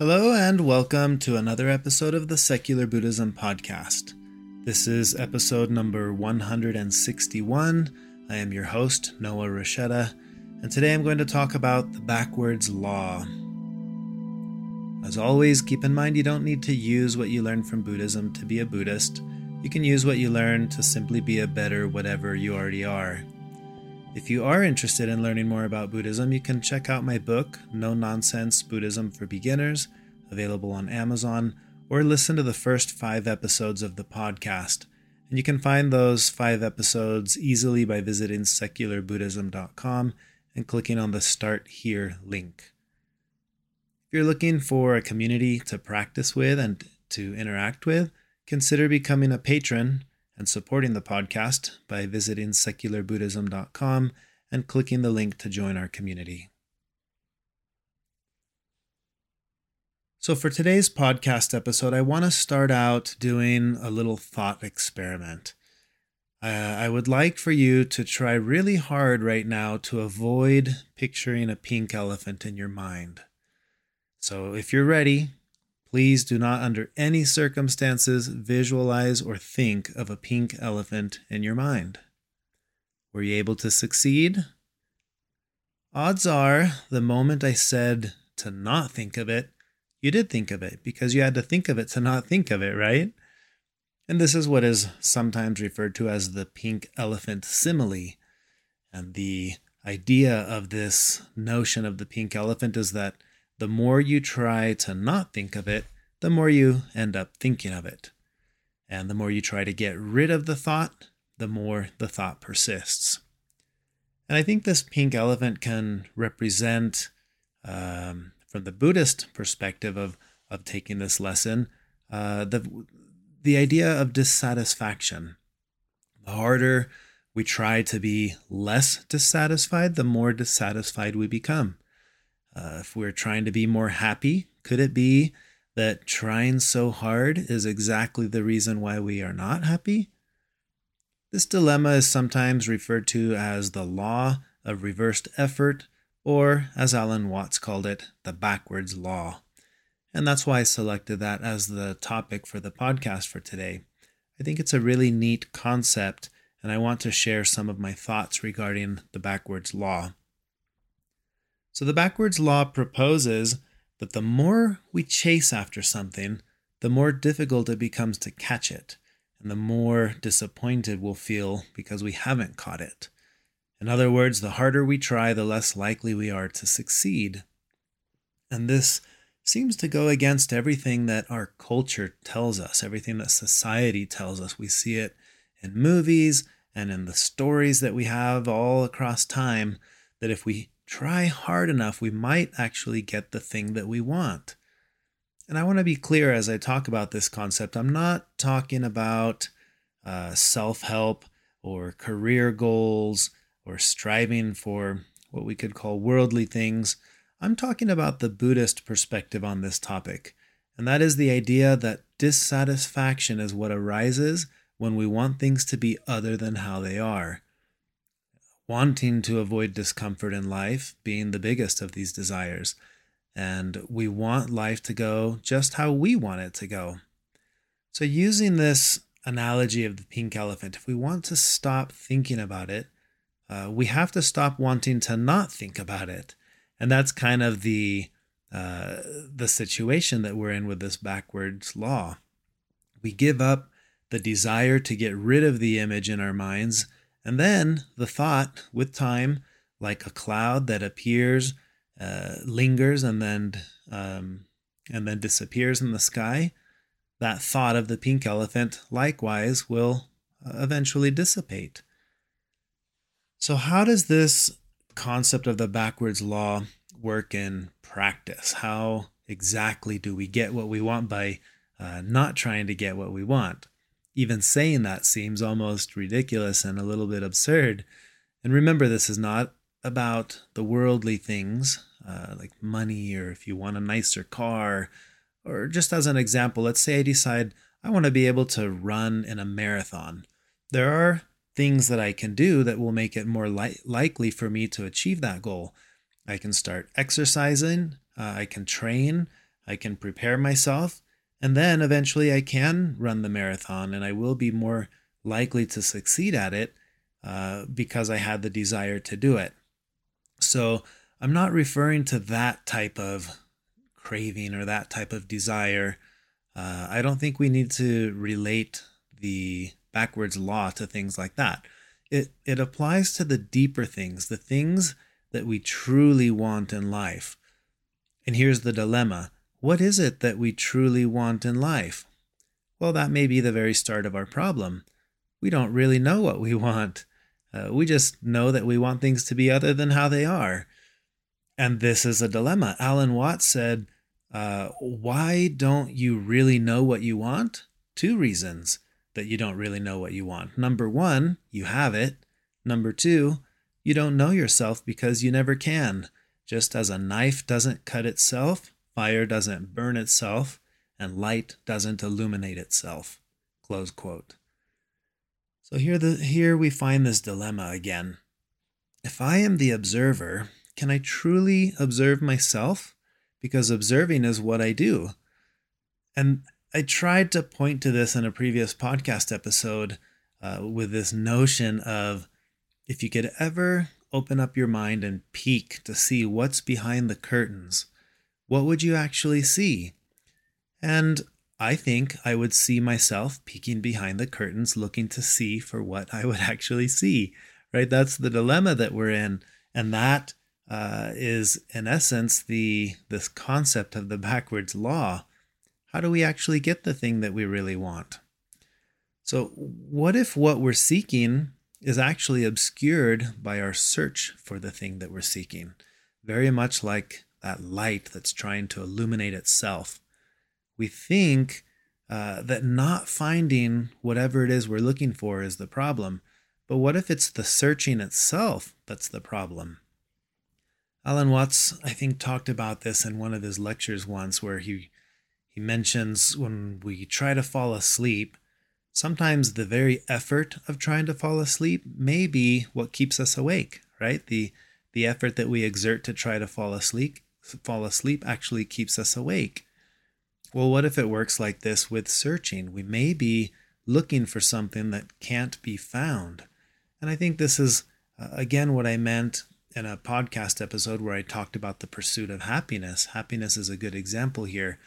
Hello, and welcome to another episode of the Secular Buddhism Podcast. This is episode number 161. I am your host, Noah Rasheta, and today I'm going to talk about the backwards law. As always, keep in mind you don't need to use what you learn from Buddhism to be a Buddhist. You can use what you learn to simply be a better whatever you already are. If you are interested in learning more about Buddhism, you can check out my book, No Nonsense Buddhism for Beginners, available on Amazon, or listen to the first five episodes of the podcast. And you can find those five episodes easily by visiting secularbuddhism.com and clicking on the Start Here link. If you're looking for a community to practice with and to interact with, consider becoming a patron and supporting the podcast by visiting secularbuddhism.com and clicking the link to join our community. So, for today's podcast episode, I want to start out doing a little thought experiment. Uh, I would like for you to try really hard right now to avoid picturing a pink elephant in your mind. So, if you're ready, Please do not, under any circumstances, visualize or think of a pink elephant in your mind. Were you able to succeed? Odds are, the moment I said to not think of it, you did think of it because you had to think of it to not think of it, right? And this is what is sometimes referred to as the pink elephant simile. And the idea of this notion of the pink elephant is that the more you try to not think of it, the more you end up thinking of it. And the more you try to get rid of the thought, the more the thought persists. And I think this pink elephant can represent, um, from the Buddhist perspective of, of taking this lesson, uh, the, the idea of dissatisfaction. The harder we try to be less dissatisfied, the more dissatisfied we become. Uh, if we're trying to be more happy, could it be that trying so hard is exactly the reason why we are not happy? This dilemma is sometimes referred to as the law of reversed effort, or as Alan Watts called it, the backwards law. And that's why I selected that as the topic for the podcast for today. I think it's a really neat concept, and I want to share some of my thoughts regarding the backwards law. So the backwards law proposes that the more we chase after something, the more difficult it becomes to catch it, and the more disappointed we'll feel because we haven't caught it. In other words, the harder we try, the less likely we are to succeed. And this seems to go against everything that our culture tells us, everything that society tells us. We see it in movies and in the stories that we have all across time that if we try hard enough, we might actually get the thing that we want. And I want to be clear as I talk about this concept, I'm not talking about uh, self help or career goals or striving for what we could call worldly things. I'm talking about the Buddhist perspective on this topic, and that is the idea that dissatisfaction is what arises when we want things to be other than how they are wanting to avoid discomfort in life being the biggest of these desires. And we want life to go just how we want it to go. So, using this analogy of the pink elephant, if we want to stop thinking about it, uh, we have to stop wanting to not think about it. And that's kind of the uh, the situation that we're in with this backwards law. We give up the desire to get rid of the image in our minds and then the thought, with time, like a cloud that appears, uh, lingers, and then um, and then disappears in the sky, that thought of the pink elephant likewise will uh, eventually dissipate. So, how does this concept of the backwards law work in practice? How exactly do we get what we want by uh, not trying to get what we want? Even saying that seems almost ridiculous and a little bit absurd. And remember, this is not about the worldly things uh, like money or if you want a nicer car. Or just as an example, let's say I decide I want to be able to run in a marathon. There are things that I can do that will make it more li- likely for me to achieve that goal. I can start exercising, uh, I can train, I can prepare myself, and then eventually I can run the marathon and I will be more likely to succeed at it uh, because I had the desire to do it. So I'm not referring to that type of craving or that type of desire. Uh, I don't think we need to relate the backwards law to things like that. It, it applies to the deeper things, the things that we truly want in life. And here's the dilemma what is it that we truly want in life? Well, that may be the very start of our problem. We don't really know what we want. Uh, we just know that we want things to be other than how they are. And this is a dilemma. Alan Watts said, uh, Why don't you really know what you want? Two reasons that you don't really know what you want. Number one, you have it. Number two, you don't know yourself because you never can. Just as a knife doesn't cut itself, fire doesn't burn itself, and light doesn't illuminate itself. Close quote. So here, the, here we find this dilemma again. If I am the observer, can I truly observe myself? Because observing is what I do. And I tried to point to this in a previous podcast episode uh, with this notion of if you could ever open up your mind and peek to see what's behind the curtains, what would you actually see? And I think I would see myself peeking behind the curtains looking to see for what I would actually see, right? That's the dilemma that we're in. And that uh, is, in essence, the this concept of the backwards law. How do we actually get the thing that we really want? So, what if what we're seeking is actually obscured by our search for the thing that we're seeking? Very much like that light that's trying to illuminate itself we think uh, that not finding whatever it is we're looking for is the problem. But what if it's the searching itself that's the problem? Alan Watts, I think, talked about this in one of his lectures once, where he he mentions when we try to fall asleep, sometimes the very effort of trying to fall asleep may be what keeps us awake, right? The the effort that we exert to try to fall asleep fall asleep actually keeps us awake. Well, what if it works like this with searching? We may be looking for something that can't be found. And I think this is, uh, again, what I meant in a podcast episode where I talked about the pursuit of happiness. Happiness is a good example here.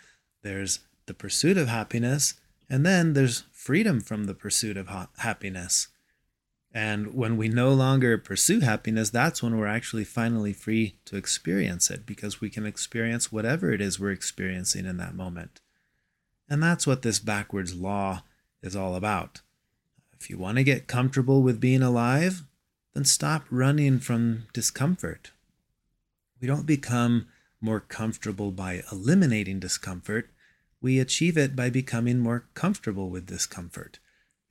There's the pursuit of happiness, and then there's freedom from the pursuit of ha- happiness. And when we no longer pursue happiness, that's when we're actually finally free to experience it because we can experience whatever it is we're experiencing in that moment. And that's what this backwards law is all about. If you want to get comfortable with being alive, then stop running from discomfort. We don't become more comfortable by eliminating discomfort. We achieve it by becoming more comfortable with discomfort.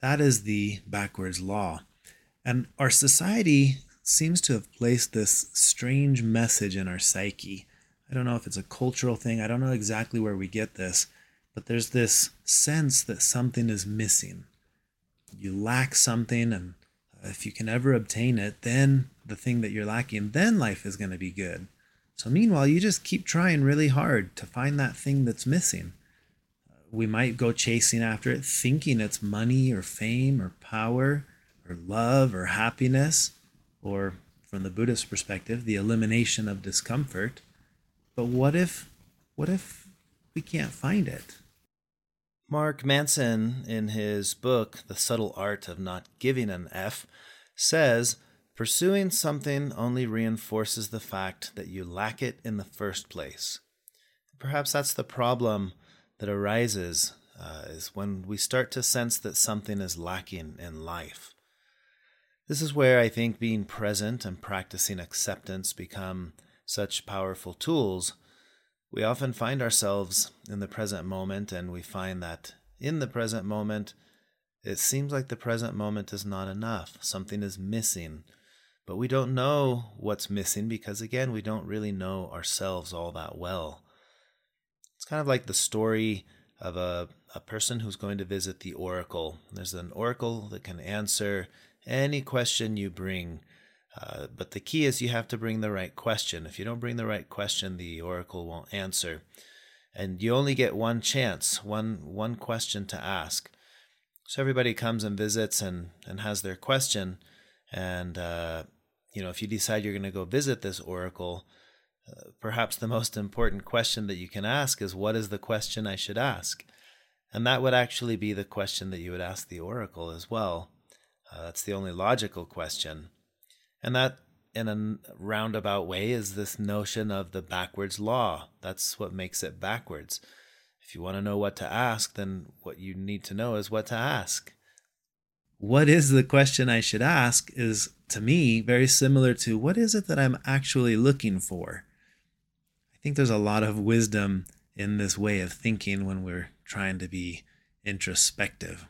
That is the backwards law. And our society seems to have placed this strange message in our psyche. I don't know if it's a cultural thing, I don't know exactly where we get this, but there's this sense that something is missing. You lack something, and if you can ever obtain it, then the thing that you're lacking, then life is going to be good. So, meanwhile, you just keep trying really hard to find that thing that's missing. We might go chasing after it, thinking it's money or fame or power or love or happiness, or from the Buddhist perspective, the elimination of discomfort. But what if what if we can't find it? Mark Manson, in his book, The Subtle Art of Not Giving an F, says pursuing something only reinforces the fact that you lack it in the first place. Perhaps that's the problem that arises uh, is when we start to sense that something is lacking in life. This is where I think being present and practicing acceptance become such powerful tools. We often find ourselves in the present moment, and we find that in the present moment, it seems like the present moment is not enough. Something is missing. But we don't know what's missing because, again, we don't really know ourselves all that well. It's kind of like the story of a, a person who's going to visit the oracle. There's an oracle that can answer any question you bring. Uh, but the key is you have to bring the right question. If you don't bring the right question, the oracle won't answer. and you only get one chance, one one question to ask. So everybody comes and visits and and has their question, and uh, you know if you decide you're going to go visit this oracle, uh, perhaps the most important question that you can ask is, "What is the question I should ask?" And that would actually be the question that you would ask the oracle as well. Uh, that's the only logical question, and that in a roundabout way is this notion of the backwards law. That's what makes it backwards. If you want to know what to ask, then what you need to know is what to ask. What is the question I should ask is, to me, very similar to what is it that I'm actually looking for? I think there's a lot of wisdom in this way of thinking when we're trying to be introspective.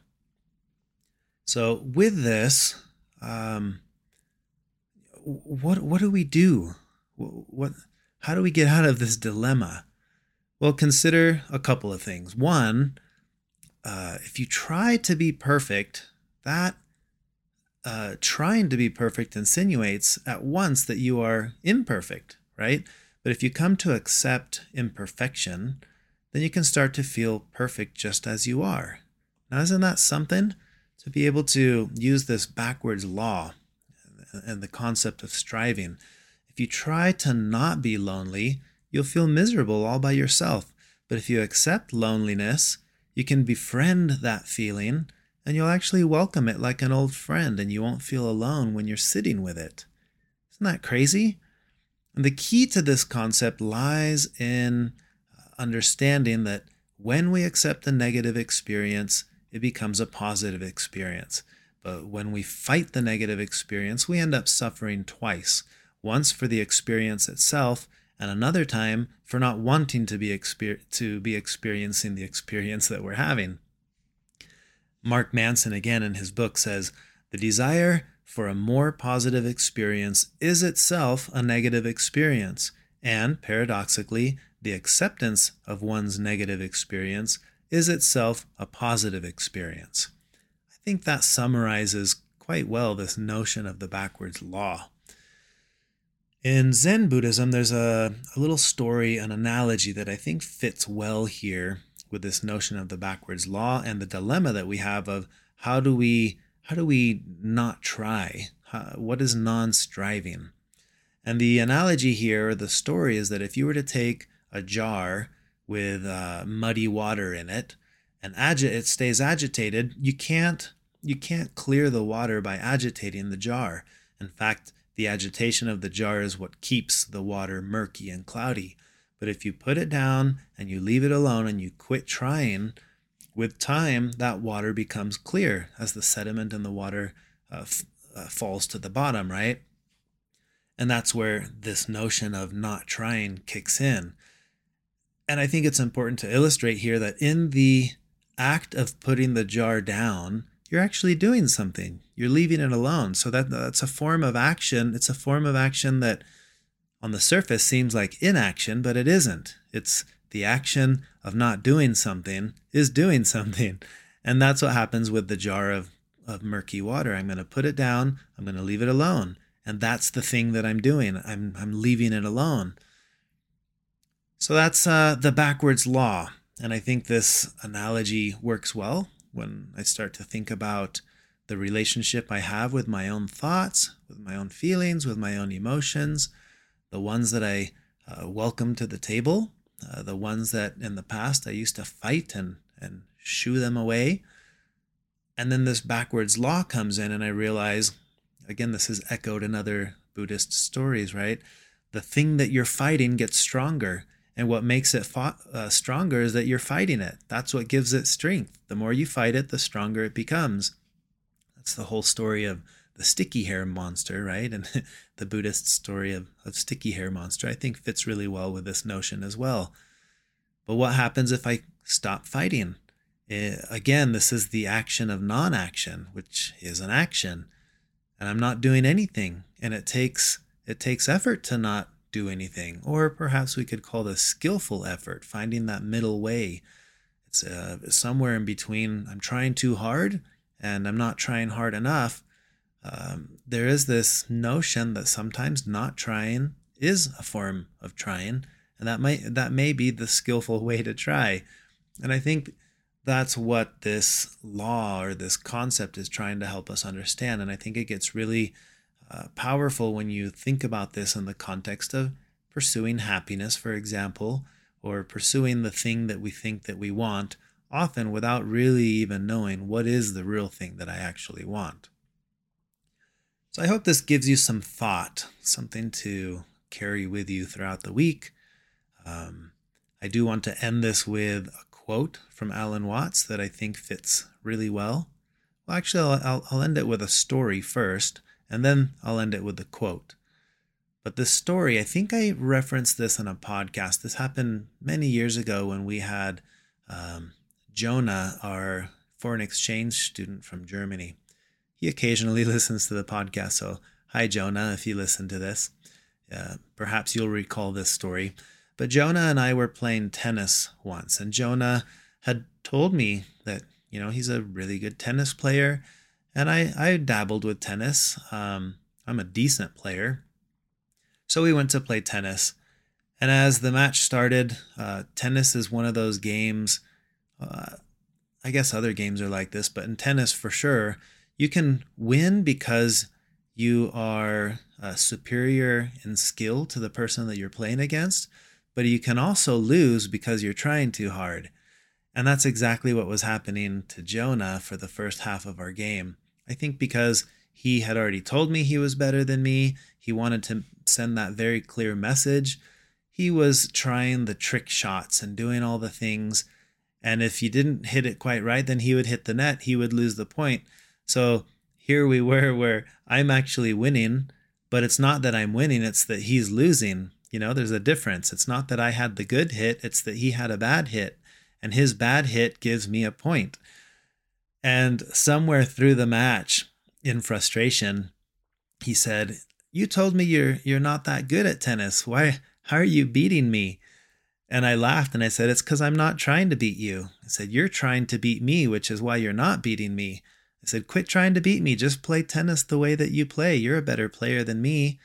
So, with this, um, what what do we do? What how do we get out of this dilemma? Well, consider a couple of things. One, uh, if you try to be perfect, that uh, trying to be perfect insinuates at once that you are imperfect, right? But if you come to accept imperfection, then you can start to feel perfect just as you are. Now, isn't that something? To be able to use this backwards law and the concept of striving. If you try to not be lonely, you'll feel miserable all by yourself. But if you accept loneliness, you can befriend that feeling and you'll actually welcome it like an old friend and you won't feel alone when you're sitting with it. Isn't that crazy? And the key to this concept lies in understanding that when we accept a negative experience, it becomes a positive experience. But when we fight the negative experience, we end up suffering twice once for the experience itself, and another time for not wanting to be, exper- to be experiencing the experience that we're having. Mark Manson, again in his book, says the desire for a more positive experience is itself a negative experience, and paradoxically, the acceptance of one's negative experience is itself a positive experience I think that summarizes quite well this notion of the backwards law. In Zen Buddhism, there's a, a little story, an analogy that I think fits well here with this notion of the backwards law and the dilemma that we have of how do we how do we not try? How, what is non-striving? And the analogy here, the story, is that if you were to take a jar with uh, muddy water in it and agi- it stays agitated, you can't you can't clear the water by agitating the jar. In fact, the agitation of the jar is what keeps the water murky and cloudy. But if you put it down and you leave it alone and you quit trying, with time that water becomes clear as the sediment in the water uh, f- uh, falls to the bottom, right? And that's where this notion of not trying kicks in. And I think it's important to illustrate here that in the act of putting the jar down, you're actually doing something. You're leaving it alone. So that that's a form of action. It's a form of action that on the surface seems like inaction, but it isn't. It's the action of not doing something is doing something. And that's what happens with the jar of, of murky water. I'm going to put it down, I'm going to leave it alone. And that's the thing that I'm doing. I'm, I'm leaving it alone. So that's uh, the backwards law. And I think this analogy works well when I start to think about the relationship I have with my own thoughts, with my own feelings, with my own emotions, the ones that I uh, welcome to the table, uh, the ones that in the past I used to fight and, and shoo them away. And then this backwards law comes in, and I realize again, this is echoed in other Buddhist stories, right? The thing that you're fighting gets stronger. And what makes it fought, uh, stronger is that you're fighting it. That's what gives it strength. The more you fight it, the stronger it becomes. That's the whole story of the sticky hair monster, right? And the Buddhist story of, of sticky hair monster, I think, fits really well with this notion as well. But what happens if I stop fighting? It, eh, again, this is the action of non action, which is an action. And I'm not doing anything. And it takes it takes effort to not do anything. Or perhaps we could call this skillful effort, finding that middle way. It's uh, somewhere in between I'm trying too hard and I'm not trying hard enough. Um, there is this notion that sometimes not trying is a form of trying, And that might that may be the skillful way to try. And I think that's what this law or this concept is trying to help us understand. And I think it gets really uh, powerful when you think about this in the context of pursuing happiness, for example, or pursuing the thing that we think that we want, often without really even knowing what is the real thing that I actually want. So I hope this gives you some thought, something to carry with you throughout the week. Um, I do want to end this with a quote from Alan Watts that I think fits really well. Well, actually, I'll, I'll, I'll end it with a story first, and then I'll end it with the quote. But this story, I think I referenced this on a podcast. This happened many years ago when we had um, Jonah, our foreign exchange student from Germany. He occasionally listens to the podcast. So, hi, Jonah, if you listen to this. Uh, perhaps you'll recall this story. But Jonah and I were playing tennis once, and Jonah had told me that, you know, he's a really good tennis player. And I, I dabbled with tennis. Um, I'm a decent player. So we went to play tennis. And as the match started, uh, tennis is one of those games. Uh, I guess other games are like this, but in tennis for sure, you can win because you are uh, superior in skill to the person that you're playing against, but you can also lose because you're trying too hard. And that's exactly what was happening to Jonah for the first half of our game. I think because he had already told me he was better than me, he wanted to send that very clear message. He was trying the trick shots and doing all the things. And if you didn't hit it quite right, then he would hit the net, he would lose the point. So here we were where I'm actually winning, but it's not that I'm winning, it's that he's losing. You know, there's a difference. It's not that I had the good hit, it's that he had a bad hit. And his bad hit gives me a point. And somewhere through the match, in frustration, he said, you told me you're you're not that good at tennis. Why how are you beating me? And I laughed and I said, It's because I'm not trying to beat you. I said, You're trying to beat me, which is why you're not beating me. I said, Quit trying to beat me. Just play tennis the way that you play. You're a better player than me.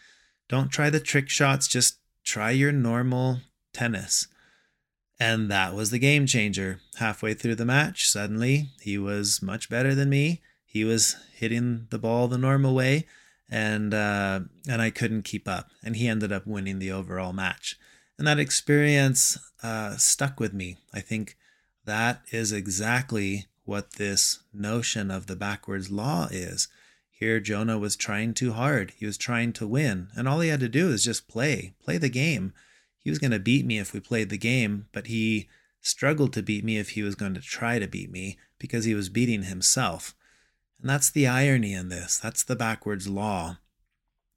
Don't try the trick shots. Just try your normal tennis. And that was the game changer. Halfway through the match, suddenly he was much better than me. He was hitting the ball the normal way and uh, and I couldn't keep up. And he ended up winning the overall match. And that experience uh, stuck with me. I think that is exactly what this notion of the backwards law is. Here, Jonah was trying too hard. He was trying to win, and all he had to do is just play, play the game. He was going to beat me if we played the game, but he struggled to beat me if he was going to try to beat me because he was beating himself. And that's the irony in this. That's the backwards law.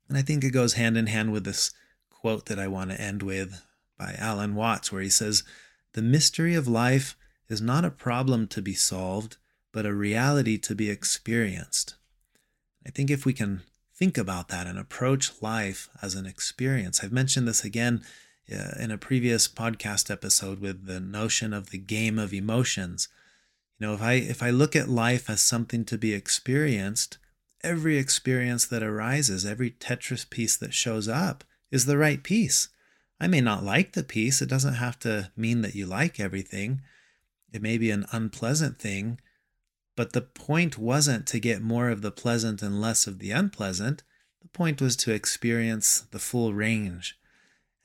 And I think it goes hand in hand with this quote that I want to end with by Alan Watts, where he says, The mystery of life is not a problem to be solved, but a reality to be experienced. I think if we can think about that and approach life as an experience, I've mentioned this again Uh, in a previous podcast episode with the notion of the game of emotions. You know, if I if I look at life as something to be experienced, every experience that arises, every Tetris piece that shows up is the right piece. I may not like the piece. It doesn't have to mean that you like everything. It may be an unpleasant thing, but the point wasn't to get more of the pleasant and less of the unpleasant. The point was to experience the full range.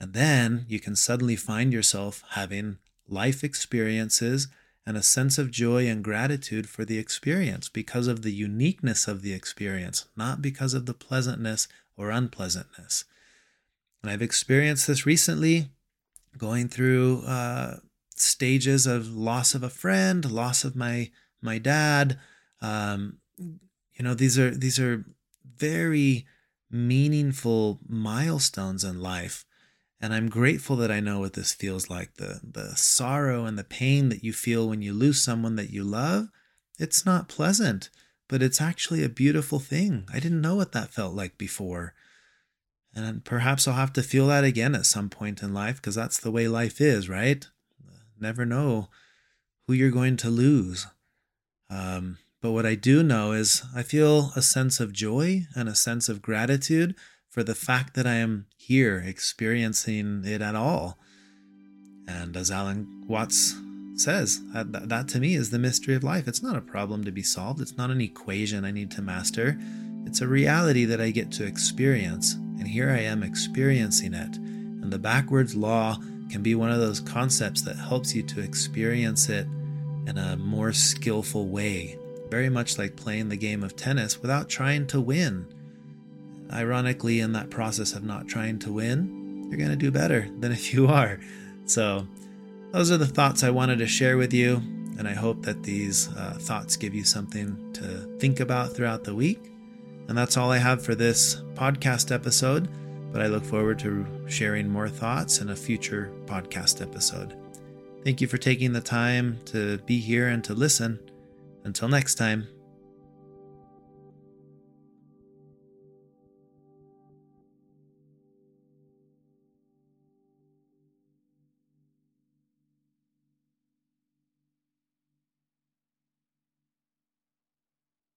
And then you can suddenly find yourself having life experiences and a sense of joy and gratitude for the experience because of the uniqueness of the experience, not because of the pleasantness or unpleasantness. And I've experienced this recently going through uh, stages of loss of a friend, loss of my my dad. Um, you know, these are these are very meaningful milestones in life and I'm grateful that I know what this feels like the, the sorrow and the pain that you feel when you lose someone that you love. It's not pleasant, but it's actually a beautiful thing. I didn't know what that felt like before. And perhaps I'll have to feel that again at some point in life because that's the way life is, right? Never know who you're going to lose. Um, but what I do know is I feel a sense of joy and a sense of gratitude for the fact that I am here experiencing it at all. And as Alan Watts says, that, that to me is the mystery of life. It's not a problem to be solved, it's not an equation I need to master. It's a reality that I get to experience. And here I am experiencing it. And the backwards law can be one of those concepts that helps you to experience it in a more skillful way, very much like playing the game of tennis without trying to win. Ironically, in that process of not trying to win, you're going to do better than if you are. So, those are the thoughts I wanted to share with you, and I hope that these uh, thoughts give you something to think about throughout the week. And that's all I have for this podcast episode, but I look forward to sharing more thoughts in a future podcast episode. Thank you for taking the time to be here and to listen. Until next time.